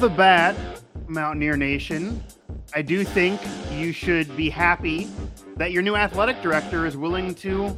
The bat, Mountaineer Nation, I do think you should be happy that your new athletic director is willing to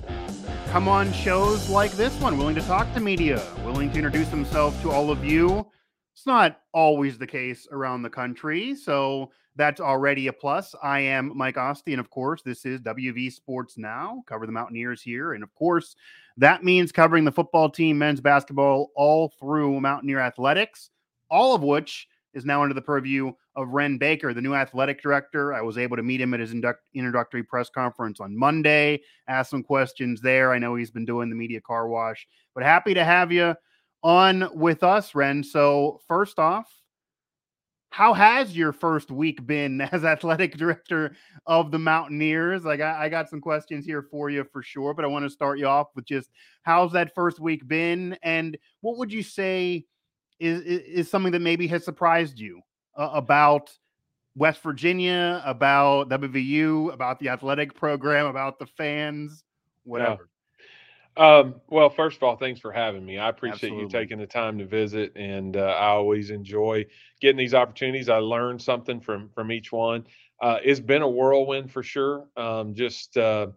come on shows like this one, willing to talk to media, willing to introduce himself to all of you. It's not always the case around the country, so that's already a plus. I am Mike Asti, and of course, this is WV Sports Now. Cover the Mountaineers here, and of course, that means covering the football team, men's basketball, all through Mountaineer athletics all of which is now under the purview of Wren Baker, the new athletic director. I was able to meet him at his induct- introductory press conference on Monday, ask some questions there. I know he's been doing the media car wash, but happy to have you on with us, Wren. So, first off, how has your first week been as athletic director of the Mountaineers? I I got some questions here for you for sure, but I want to start you off with just how's that first week been, and what would you say is is, something that maybe has surprised you uh, about West Virginia, about WVU, about the athletic program, about the fans, whatever. Yeah. Um, well, first of all, thanks for having me. I appreciate Absolutely. you taking the time to visit, and uh, I always enjoy getting these opportunities. I learn something from from each one. Uh, it's been a whirlwind for sure. Um, just uh,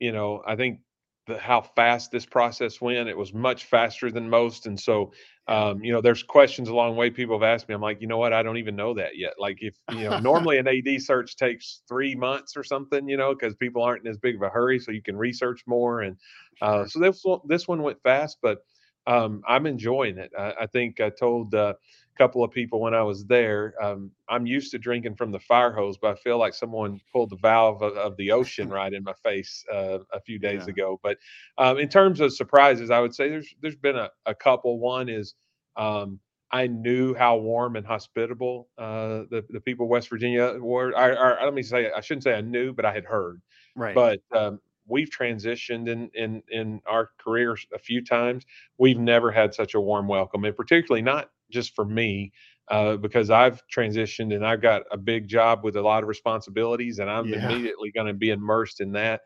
you know, I think the, how fast this process went. It was much faster than most, and so um, you know, there's questions along the way people have asked me. I'm like, you know what? I don't even know that yet. Like, if you know, normally an AD search takes three months or something, you know, because people aren't in as big of a hurry, so you can research more. And uh, so this one, this one went fast, but um, I'm enjoying it. I, I think I told uh, couple of people when I was there, um, I'm used to drinking from the fire hose, but I feel like someone pulled the valve of, of the ocean right in my face uh, a few days yeah. ago. But um, in terms of surprises, I would say there's there's been a, a couple. One is um, I knew how warm and hospitable uh, the the people of West Virginia were. I, I, let me say I shouldn't say I knew, but I had heard. Right. But um, we've transitioned in in in our careers a few times. We've never had such a warm welcome, and particularly not just for me, uh, because I've transitioned and I've got a big job with a lot of responsibilities, and I'm yeah. immediately going to be immersed in that.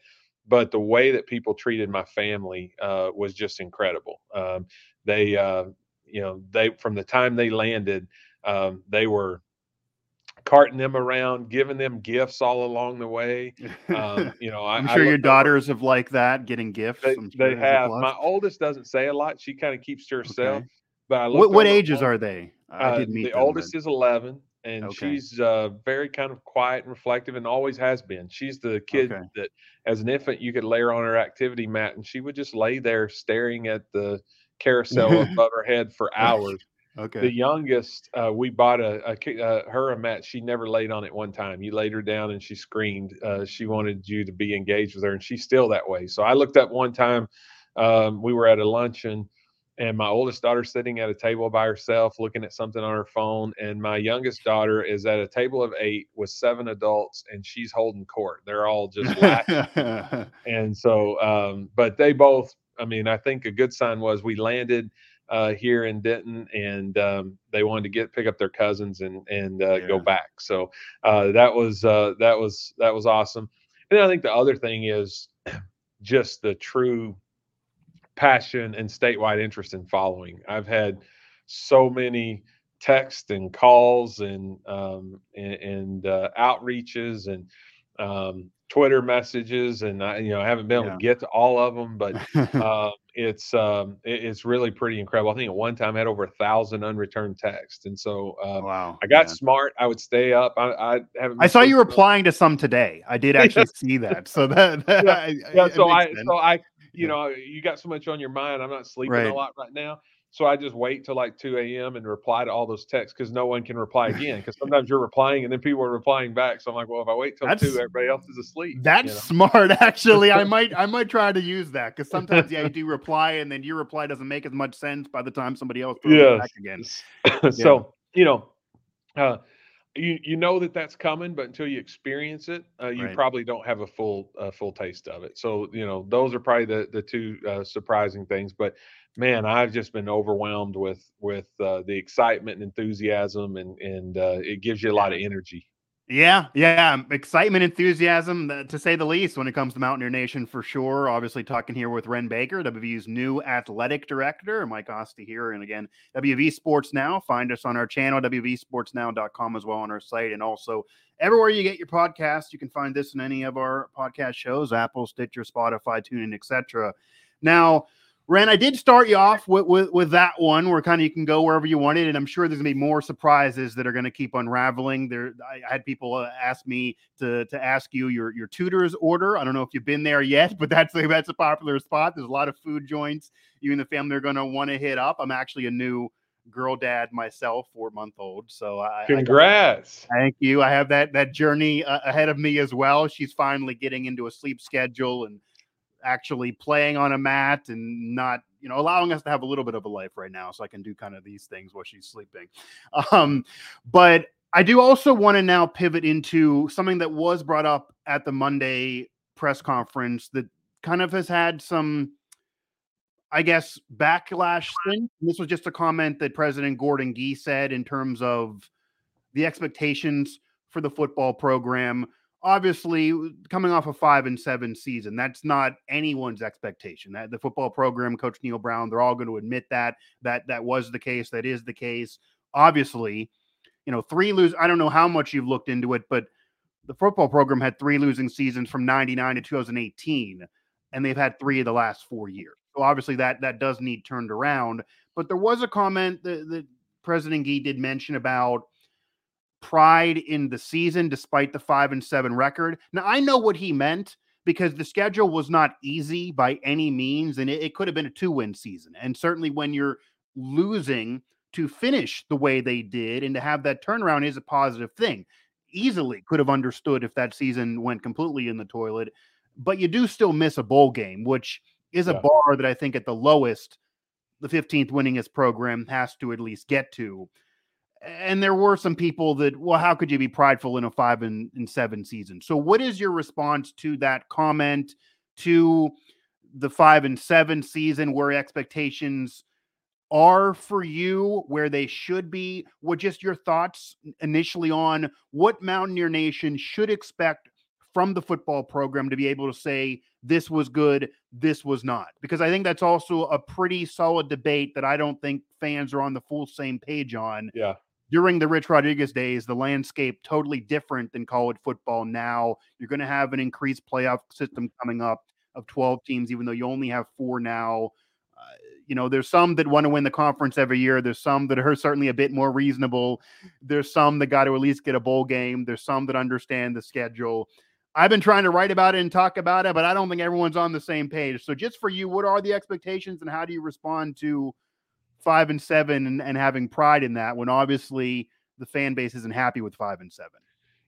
But the way that people treated my family uh, was just incredible. Um, they, uh, you know, they from the time they landed, um, they were carting them around, giving them gifts all along the way. Um, you know, I, am sure your daughters over, have like that, getting gifts. They, they have. My oldest doesn't say a lot; she kind of keeps to herself. Okay. But what, what ages are they? Meet the them, oldest but... is 11, and okay. she's uh, very kind of quiet and reflective, and always has been. She's the kid okay. that, as an infant, you could lay her on her activity mat, and she would just lay there staring at the carousel above her head for hours. Okay. The youngest, uh, we bought a, a uh, her a mat. She never laid on it one time. You laid her down and she screamed. Uh, she wanted you to be engaged with her, and she's still that way. So I looked up one time. Um, we were at a luncheon, and my oldest daughter sitting at a table by herself, looking at something on her phone, and my youngest daughter is at a table of eight with seven adults, and she's holding court. They're all just laughing. and so, um, but they both. I mean, I think a good sign was we landed uh, here in Denton, and um, they wanted to get pick up their cousins and and uh, yeah. go back. So uh, that was uh, that was that was awesome. And I think the other thing is just the true passion and statewide interest in following. I've had so many texts and calls and um, and, and uh, outreaches and um, Twitter messages, and I, you know, I haven't been able yeah. to get to all of them, but uh, it's um, it, it's really pretty incredible. I think at one time I had over a thousand unreturned texts, and so uh, wow, I got man. smart. I would stay up. I, I haven't. I saw you replying to some today. I did actually see that. So that, that yeah, yeah so I so I you know you got so much on your mind. I'm not sleeping right. a lot right now. so I just wait till like 2 a.m. and reply to all those texts because no one can reply again. Because sometimes you're replying and then people are replying back. So I'm like, well, if I wait till That's- two, everybody else is asleep. That's you know? smart, actually. I might I might try to use that because sometimes yeah, you do reply and then your reply doesn't make as much sense by the time somebody else Yes. back again. so you know, uh, you you know that that's coming, but until you experience it, uh, you Right. probably don't have a full uh, full taste of it. So you know, those are probably the the two uh, surprising things. But man, I've just been overwhelmed with with uh, the excitement and enthusiasm, and and uh, it gives you a lot of energy. Yeah, yeah, excitement, enthusiasm, uh, to say the least, when it comes to Mountaineer Nation for sure. Obviously, talking here with Wren Baker, WVU's new athletic director, Mike Asti here, and again, WV Sports Now. Find us on our channel, WVSportsNow.com, as well on our site, and also everywhere you get your podcast. You can find this in any of our podcast shows: Apple, Stitcher, Spotify, TuneIn, etc. Now, Wren, I did start you off with, with, with that one where kind of you can go wherever you wanted, and I'm sure there's gonna be more surprises that are gonna keep unraveling. There, I, I had people uh, ask me to to ask you your your Tudor's order. I don't know if you've been there yet, but that's a, that's a popular spot. There's a lot of food joints you and the family are gonna want to hit up. I'm actually a new girl dad myself, four month old, so I, I Congrats! Thank you. I have that that journey uh, ahead of me as well. She's finally getting into a sleep schedule and actually playing on a mat and not, you know, allowing us to have a little bit of a life right now so I can do kind of these things while she's sleeping. Um but I do also want to now pivot into something that was brought up at the Monday press conference that kind of has had some I guess backlash since. This was just a comment that President Gordon Gee said in terms of the expectations for the football program. Obviously, coming off a five and seven season, that's not anyone's expectation. That the football program, Coach Neal Brown, they're all going to admit that that that was the case. That is the case. Obviously, you know, three lose. I don't know how much you've looked into it, but the football program had three losing seasons from '99 to 2018, and they've had three of the last four years. So obviously, that that does need turned around. But there was a comment that, that President Gee did mention about pride in the season despite the five and seven record. Now I know what he meant because the schedule was not easy by any means, and it, it could have been a two-win season. And certainly when you're losing to finish the way they did and to have that turnaround is a positive thing. Easily could have understood if that season went completely in the toilet, but you do still miss a bowl game, which is a Yeah. bar that I think at the lowest the 15th winningest program has to at least get to. And there were some people that, well, how could you be prideful in a five and, and seven season? So, what is your response to that comment, to the five and seven season where expectations are for you, where they should be? What just your thoughts initially on what Mountaineer Nation should expect from the football program to be able to say this was good, this was not? Because I think that's also a pretty solid debate that I don't think fans are on the full same page on Yeah, during the Rich Rodriguez days, the landscape totally different than college football now. You're going to have an increased playoff system coming up of 12 teams, even though you only have four now. Uh, you know, there's some that want to win the conference every year. There's some that are certainly a bit more reasonable. There's some that got to at least get a bowl game. There's some that understand the schedule. I've been trying to write about it and talk about it, but I don't think everyone's on the same page. So, just for you, what are the expectations and how do you respond to five and seven and, and having pride in that when obviously the fan base isn't happy with five and seven.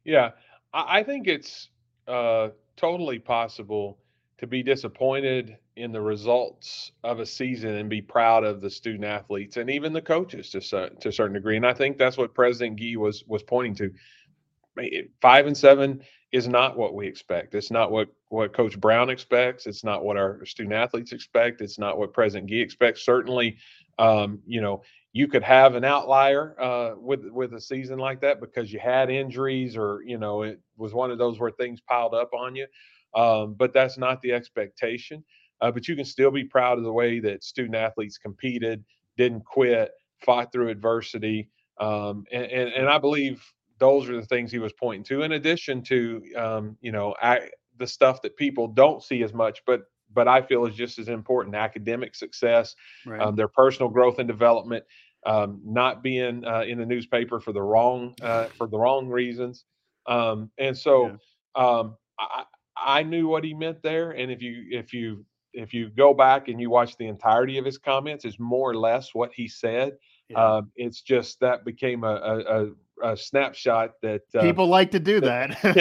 Yeah, I, think it's uh, totally possible to be disappointed in the results of a season and be proud of the student athletes and even the coaches to to a certain degree. And I think that's what President Gee was was pointing to. Five and seven is not what we expect. It's not what what Coach Brown expects. It's not what our student athletes expect. It's not what President Gee expects. Certainly, um, you know, you could have an outlier uh, with with a season like that because you had injuries or you know it was one of those where things piled up on you. Um, but that's not the expectation. Uh, but you can still be proud of the way that student athletes competed, didn't quit, fought through adversity, um, and, and and I believe those are the things he was pointing to. In addition to um, you know I, the stuff that people don't see as much, but but I feel is just as important: academic success, Right. um, their personal growth and development, um, not being uh, in the newspaper for the wrong uh, for the wrong reasons, um, and so um, I, I knew what he meant there. And if you if you if you go back and you watch the entirety of his comments, is more or less what he said. Yeah. Um, it's just that became a, a, a, a snapshot that uh, People like to do that. that-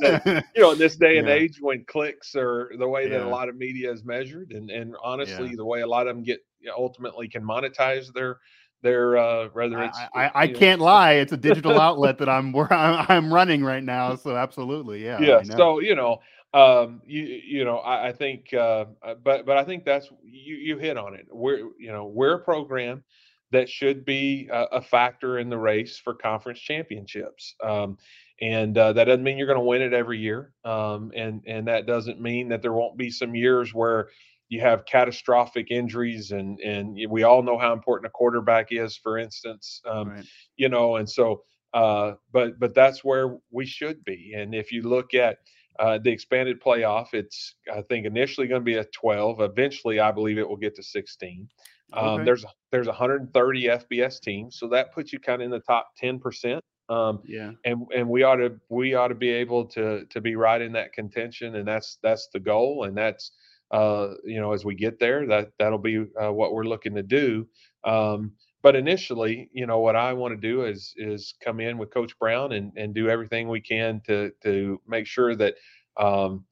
that, you know in this day and Yeah. age when clicks are the way that Yeah. a lot of media is measured, and and honestly, the way a lot of them get ultimately can monetize their their uh, whether I, it's I, I know, can't lie. It's a digital outlet that I'm where I'm, running right now. So absolutely, yeah. yeah I so you know um you you know i, I think uh uh, but but i think that's you you hit on it we're you know we're a program that should be a, a factor in the race for conference championships um and uh, that doesn't mean you're going to win it every year um and and that doesn't mean that there won't be some years where you have catastrophic injuries and and we all know how important a quarterback is for instance um Right. you know and so uh but but that's where we should be and if you look at uh, the expanded playoff it's i think initially going to be a 12 eventually i believe it will get to 16 um, Okay. there's there's 130 fbs teams so that puts you kind of in the top 10% um, Yeah. and and we ought to we ought to be able to to be right in that contention and that's that's the goal and that's uh you know as we get there that that'll be uh, what we're looking to do um but initially you know what i want to do is is come in with coach brown and and do everything we can to to make sure that um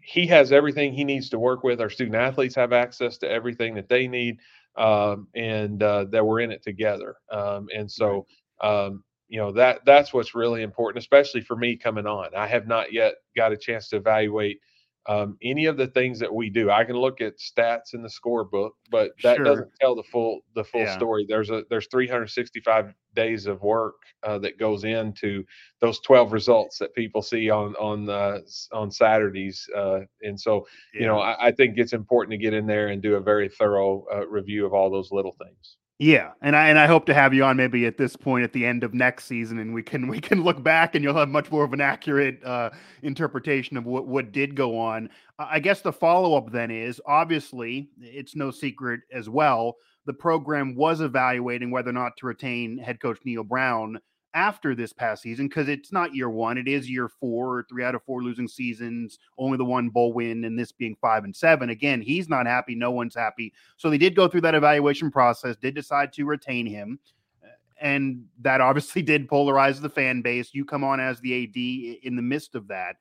he has everything he needs to work with our student athletes have access to everything that they need um and uh that we're in it together um and so um you know that that's what's really important especially for me coming on. I have not yet got a chance to evaluate um, any of the things that we do i can look at stats in the scorebook but that Sure. doesn't tell the full the full Yeah. story there's a there's 365 days of work uh, that goes into those 12 results that people see on on uh, on saturdays uh, and so you know I, I think it's important to get in there and do a very thorough uh, review of all those little things Yeah, and I and I hope to have you on maybe at this point at the end of next season, and we can we can look back and you'll have much more of an accurate uh, interpretation of what what did go on. I guess the follow up then is obviously it's no secret as well. The program was evaluating whether or not to retain head coach Neal Brown after this past season because it's not year one; it is year four, three out of four losing seasons, only the one bowl win, and this being five and seven. Again, he's not happy. No one's happy. So they did go through that evaluation process, did decide to retain him. Uh, and that obviously did polarize the fan base. You come on as the AD in the midst of that.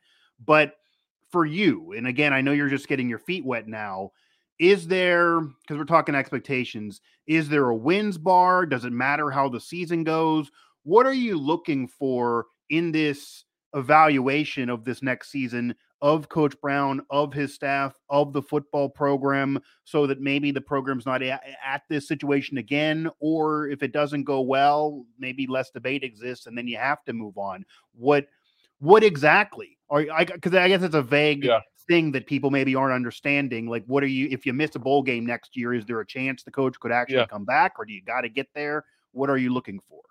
But for you, and again, I know you're just getting your feet wet now. Is there, because we're talking expectations, is there a wins bar? Does it matter how the season goes? What are you looking for in this evaluation of this next season of Coach Brown, of his staff, of the football program, so that maybe the program's not at, at this situation again, or if it doesn't go well, maybe less debate exists, and then you have to move on. What, what exactly? Or I because I guess it's a vague Yeah. thing that people maybe aren't understanding. Like, what are you? If you miss a bowl game next year, is there a chance the coach could actually Yeah. come back, or do you got to get there? What are you looking for?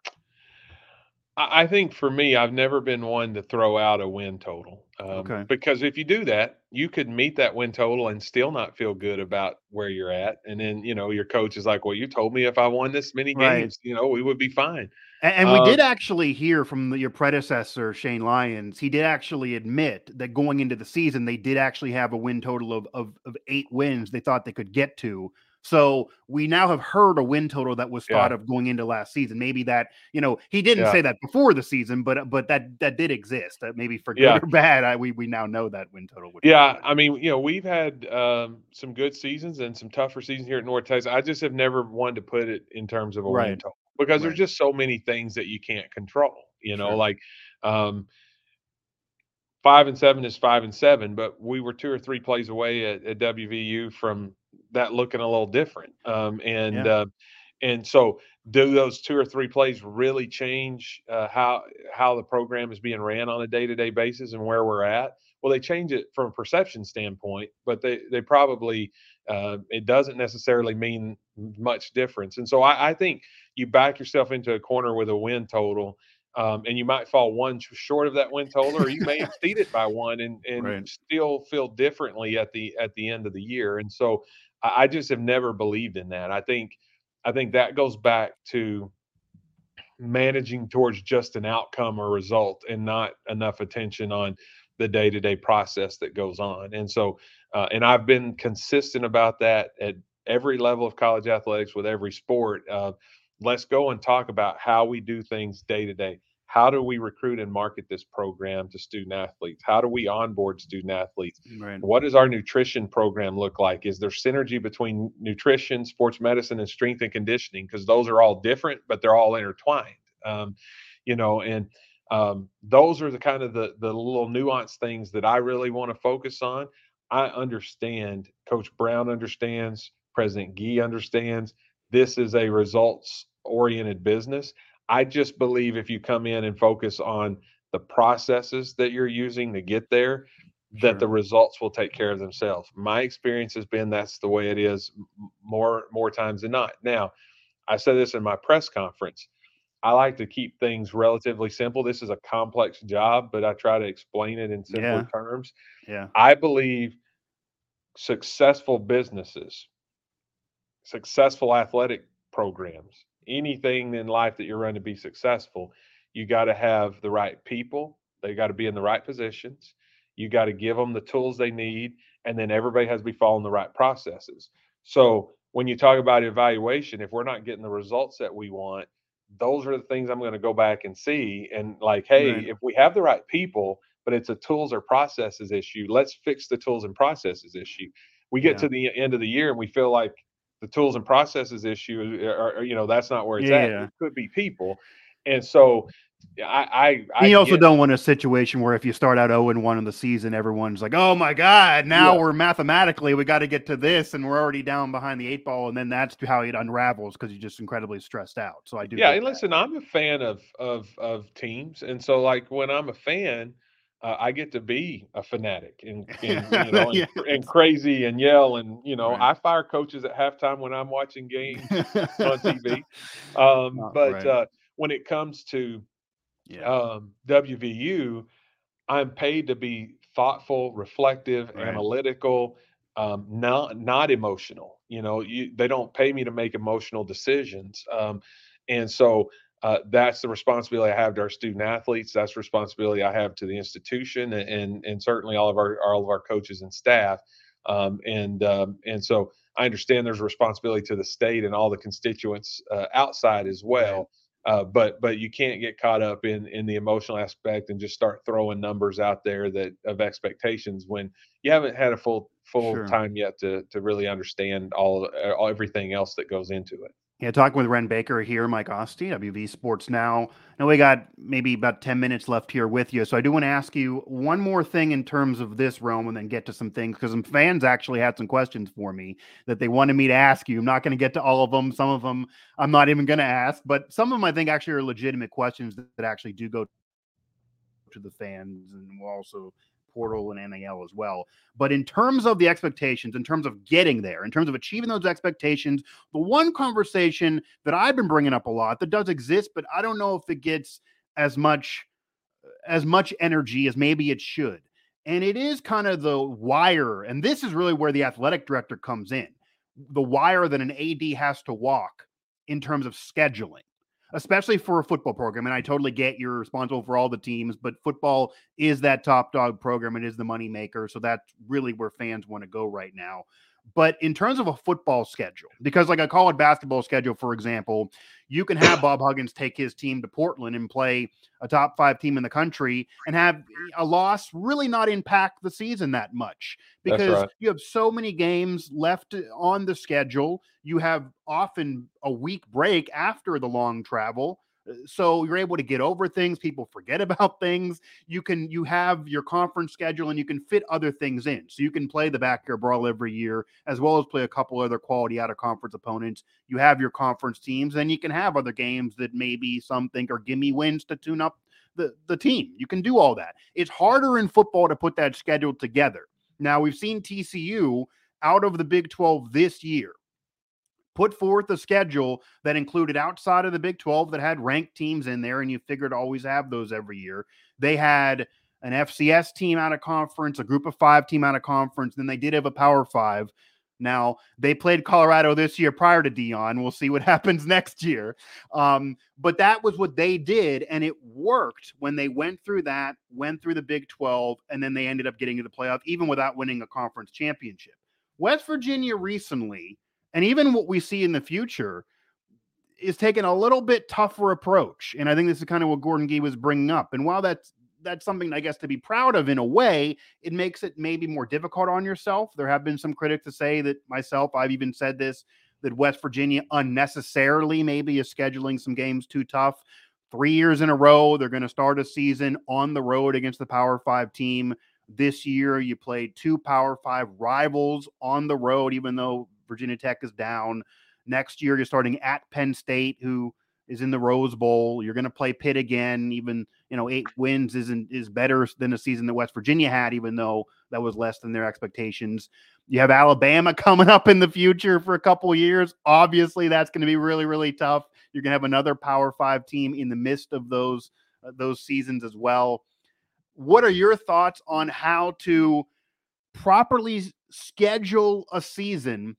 I think for me, I've never been one to throw out a win total. Um, Okay. Because if you do that, you could meet that win total and still not feel good about where you're at. And then, you know, your coach is like, well, you told me if I won this many Right. games, you know, we would be fine. And, and we did Um, actually hear from the, your predecessor, Shane Lyons. He did actually admit that going into the season, they did actually have a win total of, of, of eight wins they thought they could get to. So we now have heard a win total that was thought Yeah. of going into last season. Maybe that you know he didn't Yeah. say that before the season, but but that that did exist. Uh, maybe for good Yeah. or bad, I, we we now know that win total. Would Yeah. I mean, you know, we've had um, some good seasons and some tougher seasons here at North Texas. I just have never wanted to put it in terms of a win total because there's just so many things that you can't control, you know, Sure. like, um, five and seven is five and seven, but we were two or three plays away at, at WVU from that looking a little different. Um, and Yeah. uh, and so, do those two or three plays really change uh, how how the program is being ran on a day to day basis and where we're at? Well, they change it from a perception standpoint, but they they probably uh, it doesn't necessarily mean much difference. And so, I, I think you back yourself into a corner with a win total um, and you might fall one short of that win total, or you may exceed it by one and and Right. still feel differently at the at the end of the year. And so I, I just have never believed in that. I think I think that goes back to managing towards just an outcome or result and not enough attention on the day-to-day process that goes on. And so, uh, and I've been consistent about that at every level of college athletics with every sport. Uh, let's go and talk about how we do things day to day. How do we recruit and market this program to student athletes? How do we onboard student athletes? Right. What does our nutrition program look like? Is there synergy between nutrition, sports medicine, and strength and conditioning? Because those are all different, but they're all intertwined. Um, you know, and um, those are the kind of the the little nuanced things that I really want to focus on. I understand, Coach Brown understands, President Gee understands. This is a results oriented business. I just believe if you come in and focus on the processes that you're using to get there, sure. that the results will take care of themselves. My experience has been that's the way it is more more times than not. Now, I said this in my press conference. I like to keep things relatively simple. This is a complex job, but I try to explain it in simple yeah. terms. Yeah. I believe successful businesses, successful athletic programs, anything in life that you're running to be successful, you got to have the right people. They got to be in the right positions. You got to give them the tools they need, and then everybody has to be following the right processes. So when you talk about evaluation, if we're not getting the results that we want, those are the things I'm going to go back and see. And like, hey, right. if we have the right people, but it's a tools or processes issue, let's fix the tools and processes issue. We get yeah. to the end of the year and we feel like the tools and processes issue, uh, uh, or, or you know, that's not where it's yeah. at. It could be people. And so I, I, I you also don't want a situation where if you start out 0 and 1 in the season, everyone's like, oh my God, now yeah. we're mathematically, we got to get to this, and we're already down behind the eight ball. And then that's how it unravels because you're just incredibly stressed out. So I do. Yeah. And listen, I'm a fan of, of, of teams. And so, like, when I'm a fan, uh, I get to be a fanatic and, and you know and, and, crazy and yell and you know right. I fire coaches at halftime when I'm watching games on TV. Um, but right. uh, when it comes to yeah. um, WVU, I'm paid to be thoughtful, reflective, right. analytical, um, not not emotional. You know, you, they don't pay me to make emotional decisions, um, and so uh, that's the responsibility I have to our student athletes. That's the responsibility I have to the institution, and and, and certainly all of our all of our coaches and staff. Um, and um, and so I understand there's a responsibility to the state and all the constituents uh, outside as well. Uh, but but you can't get caught up in in the emotional aspect and just start throwing numbers out there that of expectations when you haven't had a full full sure. time yet to to really understand all, all everything else that goes into it. Yeah, talking with Wren Baker here, Mike Asti, WV Sports Now. Now we got maybe about 10 minutes left here with you. So I do want to ask you one more thing in terms of this realm and then get to some things because some fans actually had some questions for me that they wanted me to ask you. I'm not going to get to all of them. Some of them I'm not even going to ask, but some of them I think actually are legitimate questions that actually do go to the fans and will also portal and NIL as well. But in terms of the expectations, in terms of getting there, in terms of achieving those expectations, the one conversation that I've been bringing up a lot that does exist, but I don't know if it gets as much as much energy as maybe it should. And it is kind of the wire, and this is really where the athletic director comes in. The wire that an AD has to walk in terms of scheduling especially for a football program. And I totally get you're responsible for all the teams, but football is that top dog program. It is the money maker. So that's really where fans want to go right now. But in terms of a football schedule, because like a college basketball schedule, for example, you can have Bob Huggins take his team to Portland and play a top five team in the country and have a loss really not impact the season that much because right. you have so many games left on the schedule. You have often a week break after the long travel Uh, so you're able to get over things people forget about things you can you have your conference schedule and you can fit other things in. So you can play the backyard brawl every year as well as play a couple other quality out of conference opponents. You have your conference teams and you can have other games that maybe some think are gimme wins to tune up the the team. You can do all that. It's harder in football to put that schedule together. Now we've seen tcu out of the big 12 this year put forth a schedule that included outside of the Big 12 that had ranked teams in there, and you figured always have those every year. They had an FCS team out of conference, a group of five team out of conference, then they did have a power five. Now they played Colorado this year prior to Deion. We'll see what happens next year. Um, but that was what they did, and it worked when they went through that, went through the Big 12, and then they ended up getting to the playoff, even without winning a conference championship. West Virginia recently, and even what we see in the future, is taking a little bit tougher approach. And I think this is kind of what Gordon Gee was bringing up. And while that's that's something I guess to be proud of in a way. It makes it maybe more difficult on yourself. There have been some critics to say that myself, I've even said this that West Virginia unnecessarily maybe is scheduling some games too tough. Three years in a row, they're going to start a season on the road against the Power Five team. This year, you played two Power Five rivals on the road, even though Virginia Tech is down. Next year, you're starting at Penn State, who is in the Rose Bowl. You're going to play Pitt again. Even you know eight wins isn't is better than a season that West Virginia had, even though that was less than their expectations. You have Alabama coming up in the future for a couple years. Obviously, that's going to be really really tough. You're going to have another Power Five team in the midst of those uh, those seasons as well. What are your thoughts on how to properly schedule a season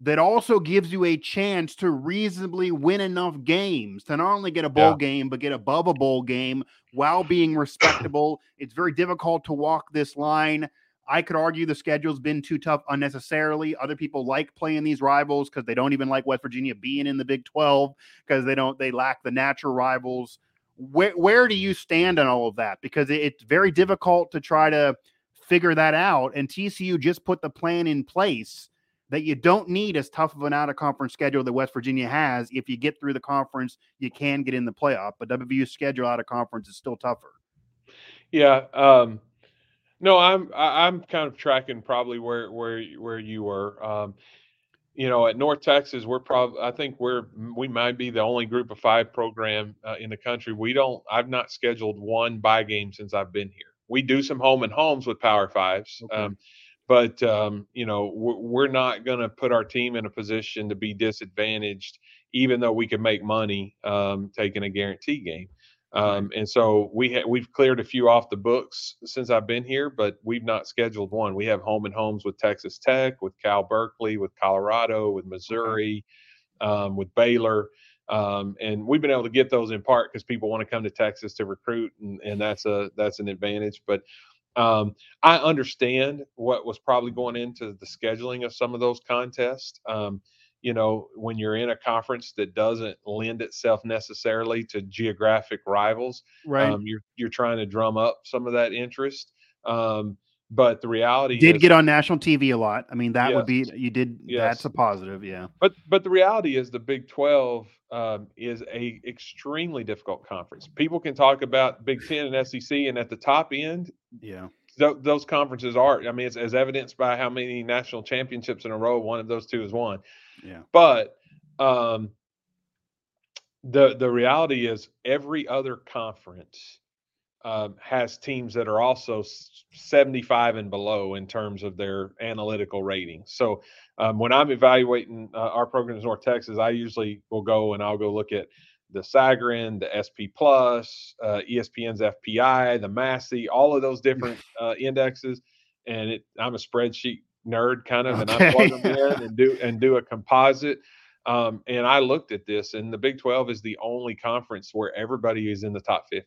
that also gives you a chance to reasonably win enough games to not only get a bowl yeah. game, but get above a bowl game while being respectable. it's very difficult to walk this line. I could argue the schedule's been too tough unnecessarily. Other people like playing these rivals because they don't even like West Virginia being in the Big 12 because they don't they lack the natural rivals. Where where do you stand on all of that? Because it's very difficult to try to figure that out. And TCU just put the plan in place that you don't need as tough of an out of conference schedule that West Virginia has. If you get through the conference, you can get in the playoff. But WVU's schedule out of conference is still tougher. Yeah. Um, no, I'm I'm kind of tracking probably where where where you were. Um, you know, at North Texas, we're probably I think we're we might be the only Group of Five program uh, in the country. We don't. I've not scheduled one buy game since I've been here. We do some home and homes with Power Fives. Okay. Um, but um, you know we're not going to put our team in a position to be disadvantaged even though we can make money um, taking a guarantee game um, and so we ha- we've cleared a few off the books since I've been here, but we've not scheduled one. We have home and homes with Texas Tech, with Cal Berkeley, with Colorado, with Missouri, um, with Baylor, um, and we've been able to get those in part because people want to come to Texas to recruit, and, and that's a that's an advantage. But um, I understand what was probably going into the scheduling of some of those contests. Um, you know, when you're in a conference that doesn't lend itself necessarily to geographic rivals, right? Um, you're you're trying to drum up some of that interest. Um, but the reality did is, get on national TV a lot. I mean, that yes, would be you did. Yes. That's a positive, yeah. But but the reality is, the Big Twelve um, is a extremely difficult conference. People can talk about Big Ten and SEC, and at the top end, yeah, th- those conferences are. I mean, it's as evidenced by how many national championships in a row one of those two has won. Yeah, but um, the the reality is every other conference um, has teams that are also 75 and below in terms of their analytical rating. So um, when I'm evaluating uh, our programs in North Texas, I usually will go and I'll go look at the Sagarin, the SP Plus, uh, ESPN's FPI, the Massey, all of those different uh, indexes. And it, I'm a spreadsheet nerd kind of, okay. and I plug them in and do and do a composite. Um, and I looked at this, and the Big 12 is the only conference where everybody is in the top 50.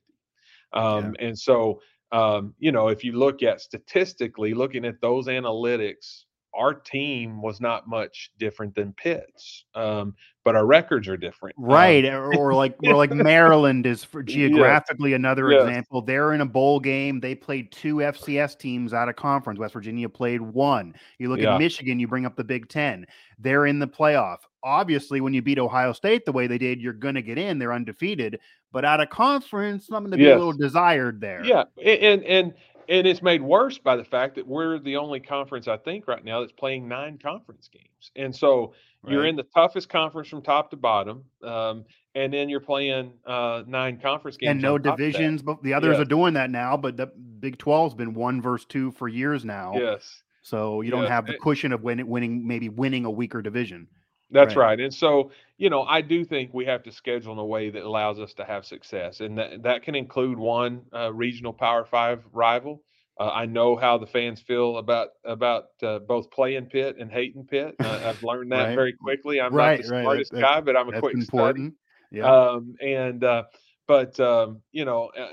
Um, yeah. And so, um, you know, if you look at statistically, looking at those analytics our team was not much different than Pitt's, um, but our records are different. Um, right. Um, or like or like Maryland is for geographically another example. They're in a bowl game. They played two FCS teams out of conference. West Virginia played one. You look yeah. at Michigan, you bring up the Big Ten. They're in the playoff. Obviously, when you beat Ohio State the way they did, you're going to get in. They're undefeated, but out of conference, something to be yes. a little desired there. Yeah, and and and it's made worse by the fact that we're the only conference I think right now that's playing nine conference games, and so right. you're in the toughest conference from top to bottom, um, and then you're playing uh, nine conference games and no divisions. But the others are doing that now. But the Big 12's been one versus two for years now. Yes. So you don't have the cushion of winning, winning maybe winning a weaker division. That's right. right. And so, you know, I do think we have to schedule in a way that allows us to have success. And that, that can include one uh, regional Power Five rival. Uh, I know how the fans feel about about uh, both playing Pitt and hating Pitt. Uh, I've learned that Right. very quickly. I'm Right, not the smartest That- guy, but I'm a That's quick study. Yeah. Um, and uh, but um, you know, uh,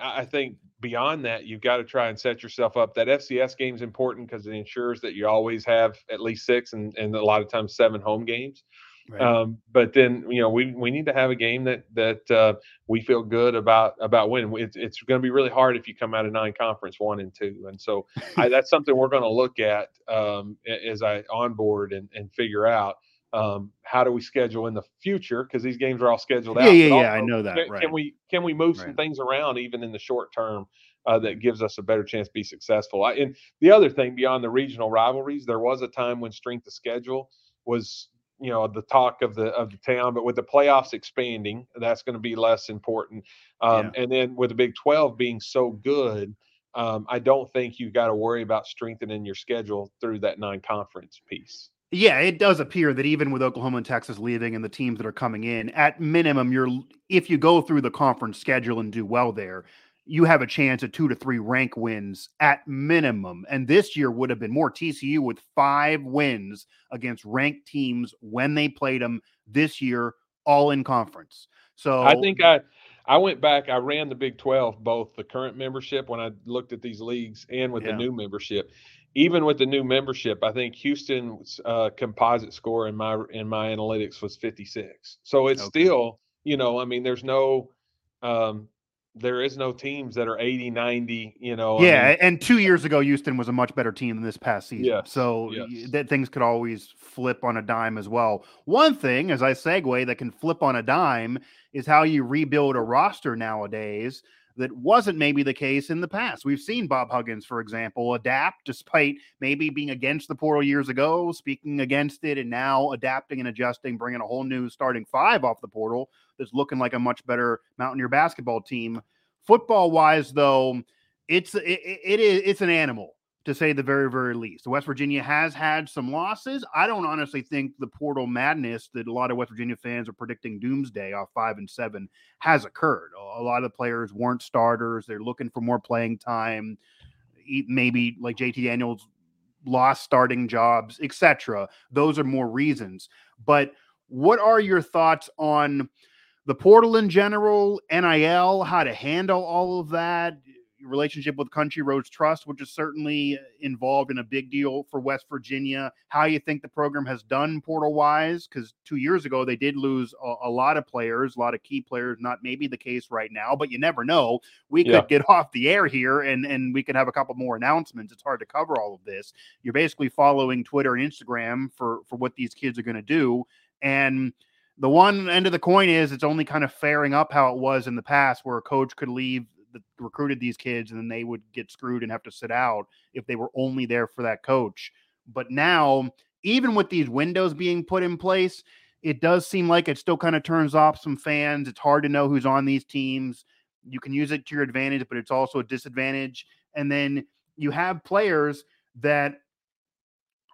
I think beyond that, you've got to try and set yourself up. That FCS game is important because it ensures that you always have at least six and, and a lot of times seven home games. right. Um, but then you know we we need to have a game that that uh, we feel good about about winning. It's, it's going to be really hard if you come out of nine conference one and two, and so I, that's something we're going to look at um, as I onboard and, and figure out um, how do we schedule in the future because these games are all scheduled Yeah, out. yeah, yeah, I know that, Can, right. can we can we move some things around even in the short term uh, that gives us a better chance to be successful? I, and the other thing beyond the regional rivalries, there was a time when strength of schedule was you know the talk of the of the town but with the playoffs expanding that's going to be less important um, and then with the big 12 being so good um, i don't think you've got to worry about strengthening your schedule through that nine conference piece Yeah, it does appear that even with Oklahoma and Texas leaving and the teams that are coming in, at minimum, you're if you go through the conference schedule and do well there, you have a chance at two to three rank wins at minimum. And this year would have been more TCU with five wins against ranked teams when they played them this year, all in conference. So i think i i went back i ran the big 12 both the current membership when i looked at these leagues and with Yeah. the new membership even with the new membership i think houston's uh, composite score in my in my analytics was 56 so it's Okay. still you know i mean there's no um there is no teams that are 80 90 you know I Yeah, mean, and two years ago, Houston was a much better team than this past season. Yes, So yes. that things could always flip on a dime as well. One thing, as I segue, that can flip on a dime is how you rebuild a roster nowadays. That wasn't maybe the case in the past. We've seen Bob Huggins, for example, adapt despite maybe being against the portal years ago, speaking against it, and now adapting and adjusting, bringing a whole new starting five off the portal that's looking like a much better Mountaineer basketball team. Football wise, though, it's it, it- is it's an animal to say the very very least. West Virginia has had some losses. I don't honestly think the portal madness that a lot of West Virginia fans are predicting doomsday off five and seven has occurred. A lot of the players weren't starters. They're looking for more playing time. Maybe like JT Daniels lost starting jobs, etc. Those are more reasons. But what are your thoughts on the portal in general, NIL, how to handle all of that, relationship with Country Roads Trust, which is certainly uh, involved in a big deal for West Virginia, how you think the program has done portal wise? Because two years ago, they did lose a, a lot of players, a lot of key players, not maybe the case right now, but you never know. We could Yeah. get off the air here and, and we could have a couple more announcements. It's hard to cover all of this. You're basically following Twitter and Instagram for, for what these kids are going to do. And the one end of the coin is it's only kind of fairing up how it was in the past where a coach could leave that recruited these kids and then they would get screwed and have to sit out if they were only there for that coach. But now even with these windows being put in place it does seem like it still kind of turns off some fans. It's hard to know who's on these teams. You can use it to your advantage but it's also a disadvantage. And then you have players that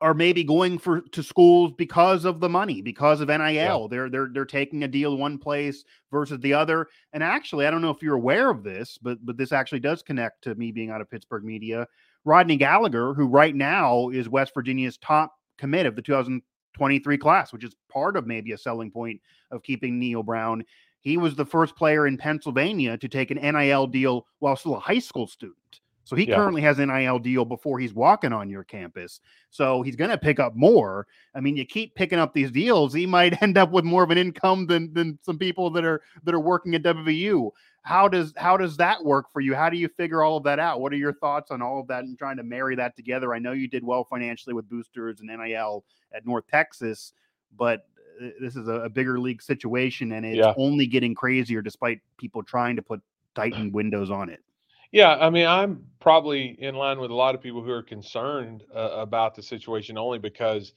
are maybe going for to schools because of the money, because of NIL. They're they're they're taking a deal one place versus the other. And actually, I don't know if you're aware of this, but but this actually does connect to me being out of Pittsburgh media. Rodney Gallagher, who right now is West Virginia's top commit of the 2023 class, which is part of maybe a selling point of keeping Neal Brown. He was the first player in Pennsylvania to take an NIL deal while still a high school student. So he Yeah. currently has an NIL deal before he's walking on your campus. So he's going to pick up more. I mean, you keep picking up these deals, he might end up with more of an income than than some people that are that are working at WVU. How does how does that work for you? How do you figure all of that out? What are your thoughts on all of that and trying to marry that together? I know you did well financially with boosters and NIL at North Texas, but uh, this is a, a bigger league situation and it's Yeah. only getting crazier despite people trying to put tightened windows on it. Yeah, I mean, I'm probably in line with a lot of people who are concerned uh, about the situation only because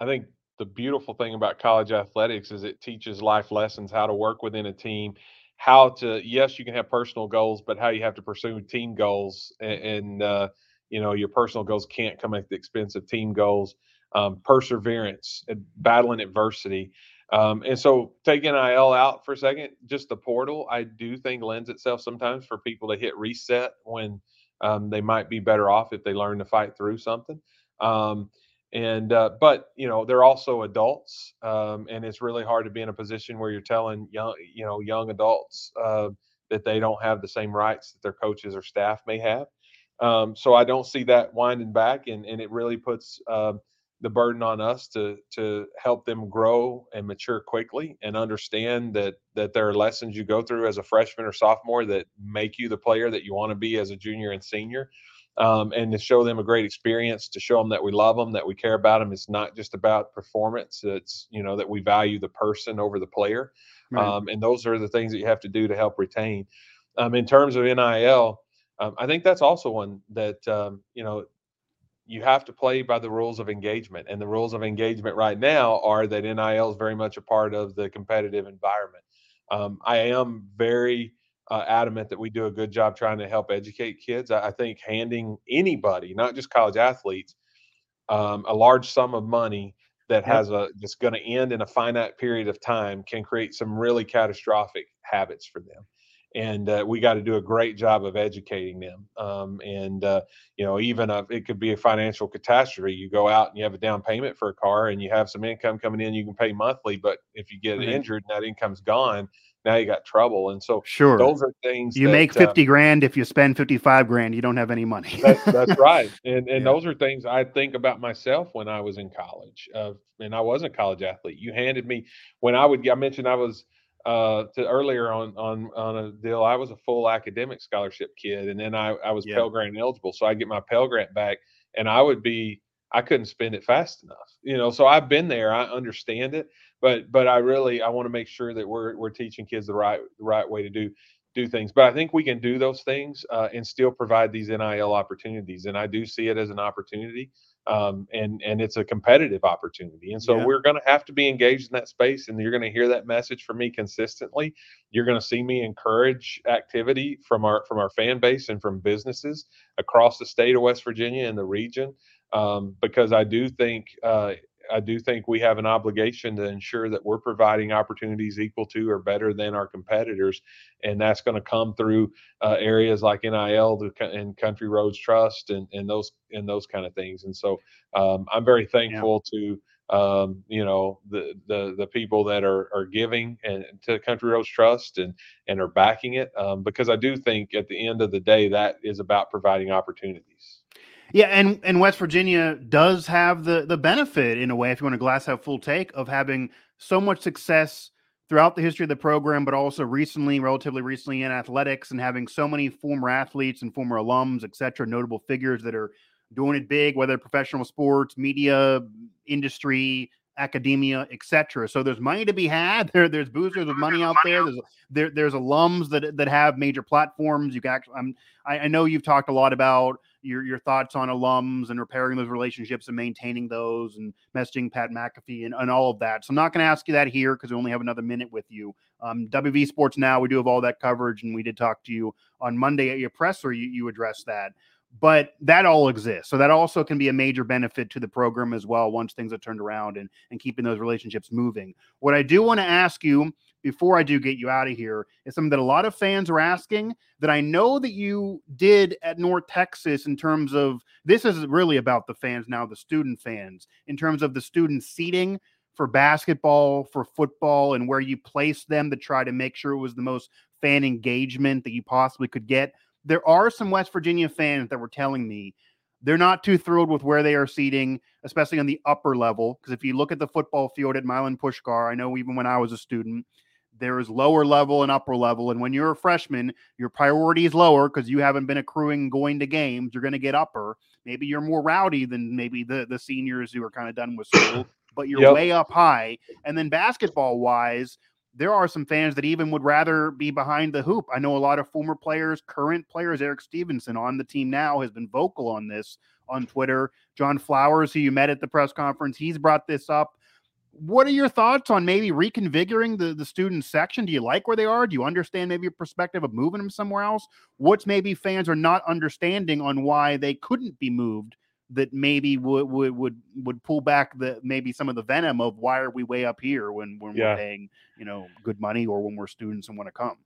I think the beautiful thing about college athletics is it teaches life lessons, how to work within a team, how to, yes, you can have personal goals, but how you have to pursue team goals. And, and uh, you know, your personal goals can't come at the expense of team goals, um, perseverance, and battling adversity. Um, and so taking IL out for a second, just the portal, I do think lends itself sometimes for people to hit reset when um, they might be better off if they learn to fight through something. Um, and uh, but you know they're also adults, um, and it's really hard to be in a position where you're telling young you know young adults uh, that they don't have the same rights that their coaches or staff may have. Um, so I don't see that winding back, and and it really puts um, the burden on us to to help them grow and mature quickly and understand that that there are lessons you go through as a freshman or sophomore that make you the player that you want to be as a junior and senior um, and to show them a great experience to show them that we love them that we care about them it's not just about performance it's you know that we value the person over the player right. um, and those are the things that you have to do to help retain um, in terms of nil um, I think that's also one that um, you know you have to play by the rules of engagement. And the rules of engagement right now are that NIL is very much a part of the competitive environment. Um, I am very uh, adamant that we do a good job trying to help educate kids. I, I think handing anybody, not just college athletes, um, a large sum of money that has a that's going to end in a finite period of time can create some really catastrophic habits for them and uh, we got to do a great job of educating them. Um, and uh, you know, even if it could be a financial catastrophe. You go out and you have a down payment for a car, and you have some income coming in. You can pay monthly, but if you get injured and that income's gone, now you got trouble. And so, sure, those are things you that, make fifty uh, grand. If you spend fifty five grand, you don't have any money. that, that's right. And and yeah. those are things I think about myself when I was in college. Uh, and I was a college athlete. You handed me when I would. I mentioned I was uh, to earlier on on on a deal. I was a full academic scholarship kid, and then I I was yeah. Pell Grant eligible, so I get my Pell Grant back, and I would be I couldn't spend it fast enough, you know. So I've been there, I understand it, but but I really I want to make sure that we're we're teaching kids the right the right way to do do things. But I think we can do those things uh, and still provide these NIL opportunities, and I do see it as an opportunity um, and and it's a competitive opportunity. And so yeah. we're going to have to be engaged in that space, and you're going to hear that message from me consistently. You're going to see me encourage activity from our from our fan base and from businesses across the state of West Virginia and the region, um, because I do think uh, I do think we have an obligation to ensure that we're providing opportunities equal to or better than our competitors, and that's going to come through uh, areas like NIL and Country Roads Trust and, and those and those kind of things. And so um, I'm very thankful yeah. to um, you know the the the people that are are giving and to Country Roads Trust and and are backing it um, because I do think at the end of the day that is about providing opportunities. Yeah, and and West Virginia does have the the benefit in a way, if you want a glass half full take, of having so much success throughout the history of the program, but also recently, relatively recently in athletics, and having so many former athletes and former alums, et cetera, notable figures that are doing it big, whether professional sports, media, industry, academia, etc. So there's money to be had. There, there's boosters with money out there. There's there, there's alums that that have major platforms. You can actually, I'm, I, I know you've talked a lot about your your thoughts on alums and repairing those relationships and maintaining those and messaging Pat McAfee and, and all of that. So I'm not going to ask you that here because we only have another minute with you. Um, WV Sports Now, we do have all that coverage, and we did talk to you on Monday at your presser. You you addressed that but that all exists. So that also can be a major benefit to the program as well once things are turned around and, and keeping those relationships moving. What I do want to ask you before I do get you out of here is something that a lot of fans are asking that I know that you did at North Texas in terms of this is really about the fans now, the student fans, in terms of the student seating for basketball, for football, and where you placed them to try to make sure it was the most fan engagement that you possibly could get there are some West Virginia fans that were telling me they're not too thrilled with where they are seating, especially on the upper level. Because if you look at the football field at Milan Puskar, I know even when I was a student, there is lower level and upper level. And when you're a freshman, your priority is lower because you haven't been accruing going to games. You're going to get upper. Maybe you're more rowdy than maybe the, the seniors who are kind of done with school, but you're yep. way up high. And then basketball wise, there are some fans that even would rather be behind the hoop. I know a lot of former players, current players, Erik Stevenson on the team now has been vocal on this on Twitter. John Flowers, who you met at the press conference, he's brought this up. What are your thoughts on maybe reconfiguring the, the student section? Do you like where they are? Do you understand maybe a perspective of moving them somewhere else? What's maybe fans are not understanding on why they couldn't be moved that maybe would would would would pull back the maybe some of the venom of why are we way up here when when yeah. we're paying you know good money or when we're students and want to come.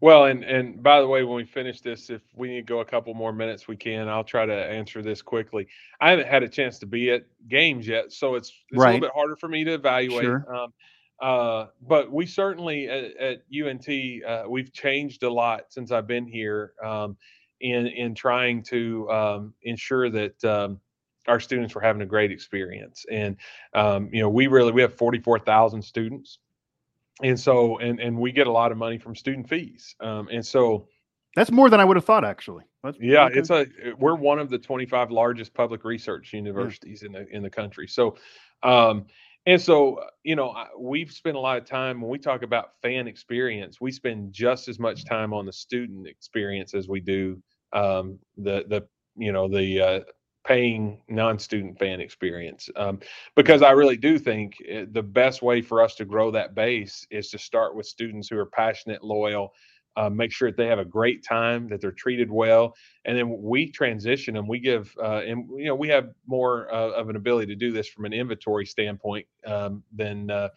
Well, and and by the way, when we finish this, if we need to go a couple more minutes, we can. I'll try to answer this quickly. I haven't had a chance to be at games yet, so it's, it's right. a little bit harder for me to evaluate. Sure. Um, uh, but we certainly at, at UNT uh, we've changed a lot since I've been here um, in in trying to um, ensure that um, our students were having a great experience. And um, you know, we really we have forty four thousand students and so and and we get a lot of money from student fees um, and so that's more than i would have thought actually. That's yeah it's a we're one of the 25 largest public research universities yeah. in the in the country. So um and so you know we've spent a lot of time when we talk about fan experience we spend just as much time on the student experience as we do um the the you know the uh, paying non-student fan experience um, because i really do think eh, the best way for us to grow that base is to start with students who are passionate loyal uh, make sure that they have a great time that they're treated well and then we transition them we give uh, and you know we have more uh, of an ability to do this from an inventory standpoint um, than uh,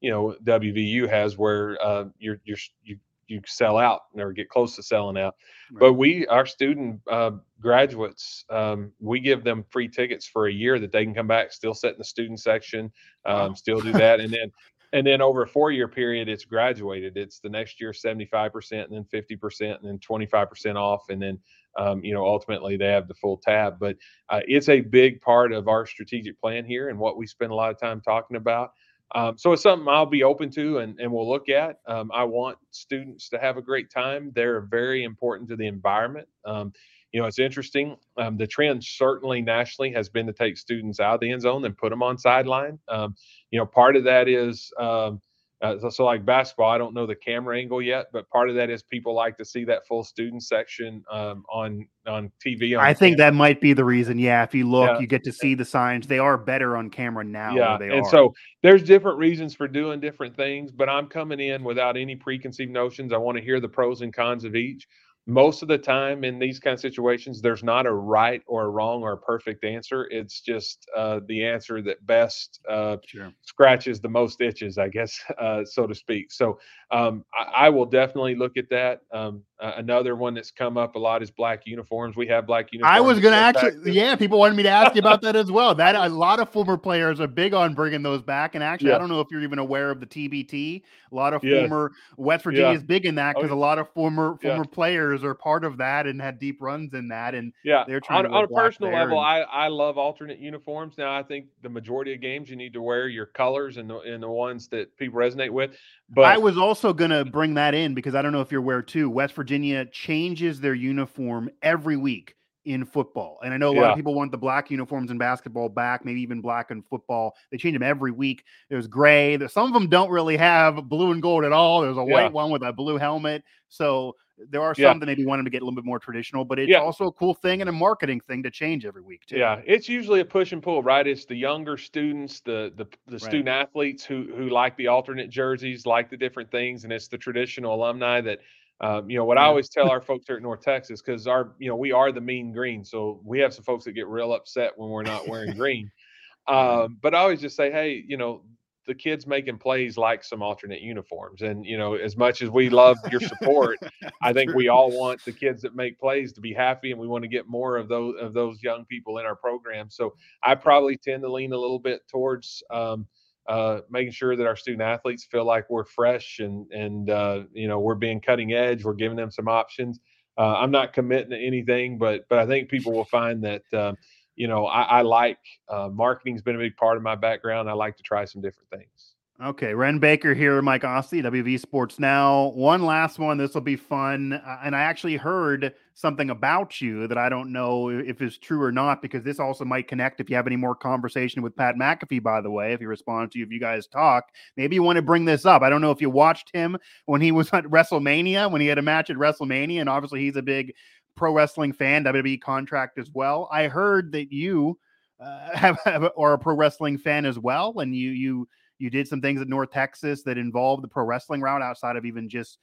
you know wvu has where uh, you're you're you you sell out or get close to selling out. Right. But we, our student uh, graduates, um, we give them free tickets for a year that they can come back, still sit in the student section, um, wow. still do that, and then and then over a four year period, it's graduated. It's the next year seventy five percent, and then fifty percent, and then twenty five percent off, and then um, you know ultimately they have the full tab. But uh, it's a big part of our strategic plan here, and what we spend a lot of time talking about. Um, so it's something I'll be open to and, and we'll look at. Um, I want students to have a great time. They're very important to the environment. Um, you know, it's interesting. Um, the trend certainly nationally has been to take students out of the end zone and put them on sideline. Um, you know, part of that is um, uh, so, so, like basketball, I don't know the camera angle yet, but part of that is people like to see that full student section um, on on TV. On I think camera. that might be the reason. Yeah, if you look, yeah. you get to see the signs. They are better on camera now. Yeah, and are. so there's different reasons for doing different things. But I'm coming in without any preconceived notions. I want to hear the pros and cons of each most of the time in these kind of situations there's not a right or a wrong or a perfect answer it's just uh, the answer that best uh, sure. scratches the most itches i guess uh, so to speak so um, I, I, will definitely look at that um, another one that's come up a lot is black uniforms we have black uniforms i was going to actually yeah people wanted me to ask you about that as well that a lot of former players are big on bringing those back and actually yeah. i don't know if you're even aware of the tbt a lot of yeah. former west virginia yeah. is big in that because oh, a lot of former former players are part of that and had deep runs in that. And yeah, they're trying on, on a personal level, and... I, I love alternate uniforms. Now, I think the majority of games you need to wear your colors and the, and the ones that people resonate with. But I was also going to bring that in because I don't know if you're aware too. West Virginia changes their uniform every week in football. And I know a lot yeah. of people want the black uniforms in basketball back, maybe even black in football. They change them every week. There's gray. There's, Some of them don't really have blue and gold at all. There's a yeah. white one with a blue helmet. So there are some yeah. that maybe want them to get a little bit more traditional, but it's yeah. also a cool thing and a marketing thing to change every week too. Yeah, it's usually a push and pull, right? It's the younger students, the the, the right. student athletes who who like the alternate jerseys, like the different things, and it's the traditional alumni that um, you know what yeah. I always tell our folks here at North Texas because our you know we are the mean green, so we have some folks that get real upset when we're not wearing green. Um, but I always just say, hey, you know, the kids making plays like some alternate uniforms. And you know, as much as we love your support, I think we all want the kids that make plays to be happy, and we want to get more of those of those young people in our program. So I probably tend to lean a little bit towards. Um, uh, making sure that our student athletes feel like we're fresh and and uh, you know we're being cutting edge. We're giving them some options. Uh, I'm not committing to anything, but but I think people will find that um, you know, I, I like uh, marketing's been a big part of my background. I like to try some different things. Okay, Wren Baker here, Mike Asti, WV Sports Now. One last one. This will be fun. Uh, and I actually heard something about you that I don't know if is true or not, because this also might connect if you have any more conversation with Pat McAfee, by the way, if he responds to you, if you guys talk. Maybe you want to bring this up. I don't know if you watched him when he was at WrestleMania, when he had a match at WrestleMania, and obviously he's a big pro wrestling fan, WWE contract as well. I heard that you uh, have, have are a pro wrestling fan as well, and you you you did some things at North Texas that involved the pro wrestling route outside of even just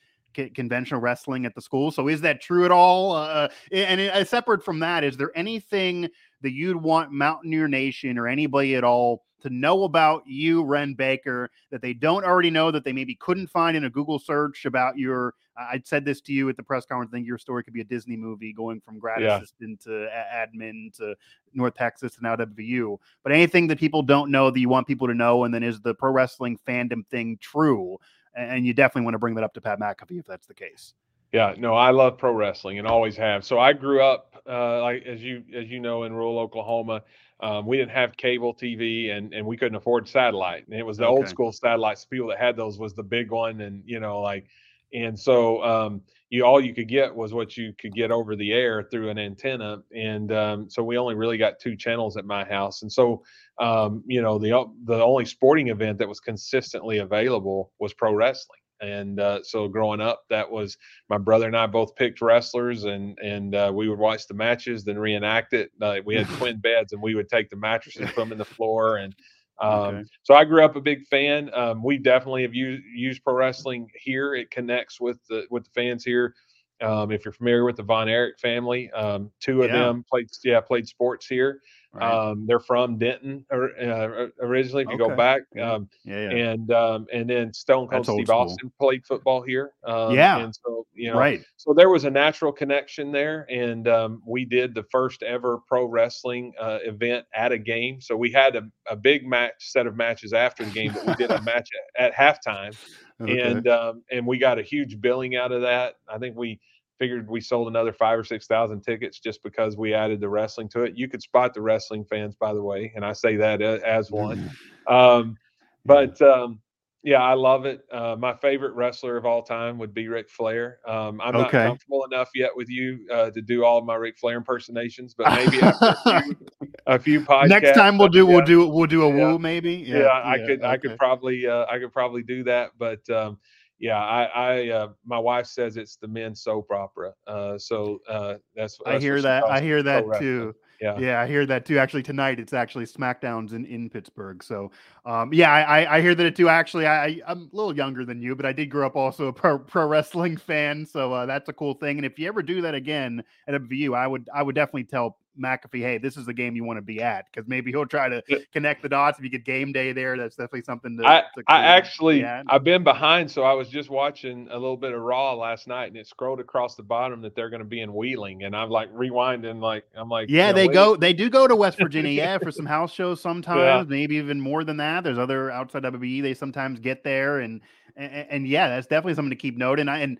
conventional wrestling at the school. So is that true at all? Uh, and uh, separate from that, is there anything that you'd want Mountaineer Nation or anybody at all to know about you, Wren Baker, that they don't already know that they maybe couldn't find in a Google search about your. I said this to you at the press conference. I think your story could be a Disney movie going from grad Yeah. assistant to a- admin to North Texas and now WVU. But anything that people don't know that you want people to know, and then is the pro wrestling fandom thing true? And you definitely want to bring that up to Pat McAfee if that's the case. Yeah, no, I love pro wrestling and always have. So I grew up, uh, like as you as you know, in rural Oklahoma. Um, we didn't have cable TV and and we couldn't afford satellite. And it was the old school satellites. People that had those was the big one, and you know, like, and so um, you all you could get was what you could get over the air through an antenna. And um, so we only really got two channels at my house. And so um, you know, the the only sporting event that was consistently available was pro wrestling. And uh, so growing up, that was my brother and I both picked wrestlers, and and uh, we would watch the matches, then reenact it. Uh, we had twin beds, and we would take the mattresses, put them in the floor, and um, Okay. so I grew up a big fan. Um, we definitely have used used pro wrestling here. It connects with the with the fans here. Um, if you're familiar with the Von Erich family, um, two of Yeah. them played yeah played sports here. Right? Um, they're from Denton or, uh, originally. If you go back, um, yeah, yeah. and um, and then Stone Cold That's Steve. Austin played football here. Um, Yeah. and so you know, right. so there was a natural connection there, and um, we did the first ever pro wrestling uh, event at a game. So we had a, a big match set of matches after the game, but we did a match at, at halftime, Okay. and um, and we got a huge billing out of that. I think we figured we sold another five or six thousand tickets just because we added the wrestling to it. You could spot the wrestling fans, by the way, and I say that as one. Um, but um, yeah, I love it. Uh, my favorite wrestler of all time would be Ric Flair. Um, I'm not Okay. comfortable enough yet with you uh, to do all of my Ric Flair impersonations, but maybe a few, a few podcasts. Next time we'll uh, do we'll do we'll do a Yeah. woo maybe. Yeah, I could I could probably uh, I could probably do that, but um, yeah, I, I uh, my wife says it's the men's soap opera. Uh, so uh, that's, I hear that. I hear that too. Yeah. Yeah, I hear that too. Actually, tonight it's actually SmackDowns in, in Pittsburgh. So, um, yeah, I, I- hear that too. Actually, I, I I'm a little younger than you, but I did grow up also a pro, pro wrestling fan. So uh, that's a cool thing. And if you ever do that again at a view, I would I would definitely tell McAfee, hey, this is the game you want to be at because maybe he'll try to connect the dots. If you get game day there, that's definitely something to. I, to I actually. I've been behind, so I was just watching a little bit of Raw last night, and it scrolled across the bottom that they're going to be in Wheeling, and I'm like rewinding, like I'm like, Yeah, you know, they wait- go. They do go to West Virginia, yeah, for some house shows sometimes. Maybe even more than that. There's other outside WWE. They sometimes get there, and and, and yeah, that's definitely something to keep note. And I and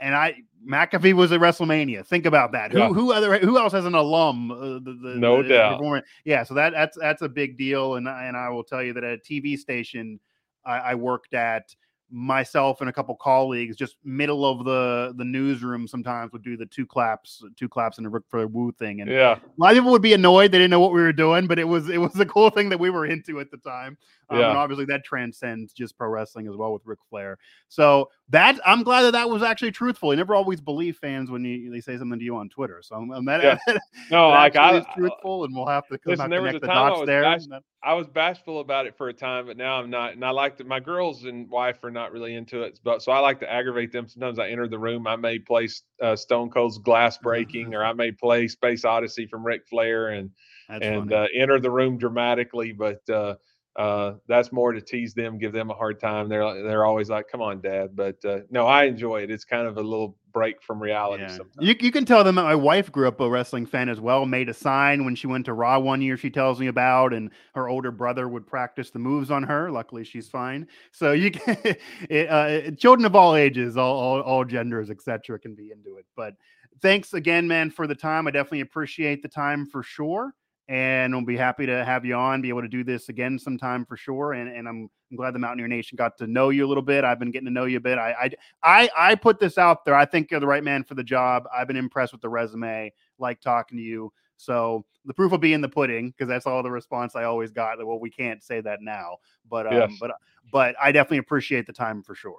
and I McAfee was at WrestleMania. Think about that. Who Yeah. who other who else has an alum? Uh, the, the, No the doubt. performer- Yeah, so that that's that's a big deal. And I- and I will tell you that at a TV station I, I worked at myself and a couple colleagues just middle of the the newsroom sometimes would do the two claps two claps and a Ric Flair woo thing and Yeah, a lot of people would be annoyed they didn't know what we were doing but it was it was a cool thing that we were into at the time um, Yeah. and obviously that transcends just pro wrestling as well with Ric Flair so that i'm glad that that was actually truthful you never always believe fans when you they say something to you on twitter so I'm, I'm that, Yeah. that no, like I, is truthful and we'll have to come Listen, there was connect a the time I dots was there bash- I was bashful about it for a time, but now I'm not. And I like to, my girls and wife are not really into it, but so I like to aggravate them. Sometimes I enter the room, I may play uh, Stone Cold's Glass Breaking, or I may play Space Odyssey from Ric Flair, and that's and uh, enter the room dramatically. But uh, uh, that's more to tease them, give them a hard time. They're they're always like, "Come on, Dad." But uh, no, I enjoy it. It's kind of a little break from reality. Yeah. Sometimes. You, you can tell them that my wife grew up a wrestling fan as well, made a sign when she went to Raw one year, she tells me about, and her older brother would practice the moves on her. Luckily, she's fine. So you can, it, uh, children of all ages, all, all, all genders, etc., can be into it. But thanks again, man, for the time. I definitely appreciate the time for sure. And we'll be happy to have you on, be able to do this again sometime for sure. And, and I'm, I'm glad the Mountaineer Nation got to know you a little bit. I've been getting to know you a bit. I, I I I put this out there. I think you're the right man for the job. I've been impressed with the resume. Like talking to you. So the proof will be in the pudding because that's all the response I always got. Well, we can't say that now, but um, Yes. but but I definitely appreciate the time for sure.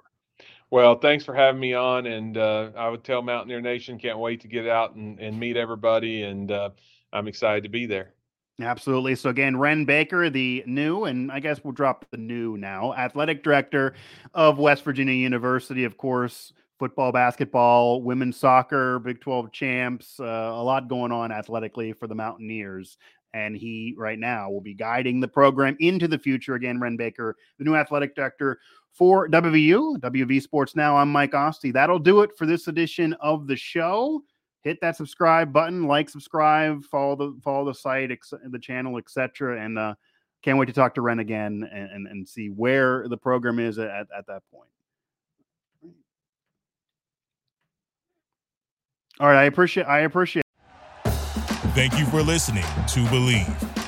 Well, thanks for having me on, and uh, I would tell Mountaineer Nation can't wait to get out and, and meet everybody, and uh, I'm excited to be there. Absolutely. So again, Wren Baker, the new, and I guess we'll drop the new now, athletic director of West Virginia University, of course, football, basketball, women's soccer, Big 12 champs, uh, a lot going on athletically for the Mountaineers. and he right now will be guiding the program into the future. Again, Wren Baker, the new athletic director for WVU, WV Sports Now. I'm Mike Asti. That'll do it for this edition of the show. Hit that subscribe button, like, subscribe, follow the follow the site, ex- the channel, etc. And uh, can't wait to talk to Wren again and, and, and see where the program is at, at that point. All right, I appreciate I appreciate Thank you for listening to Bleav.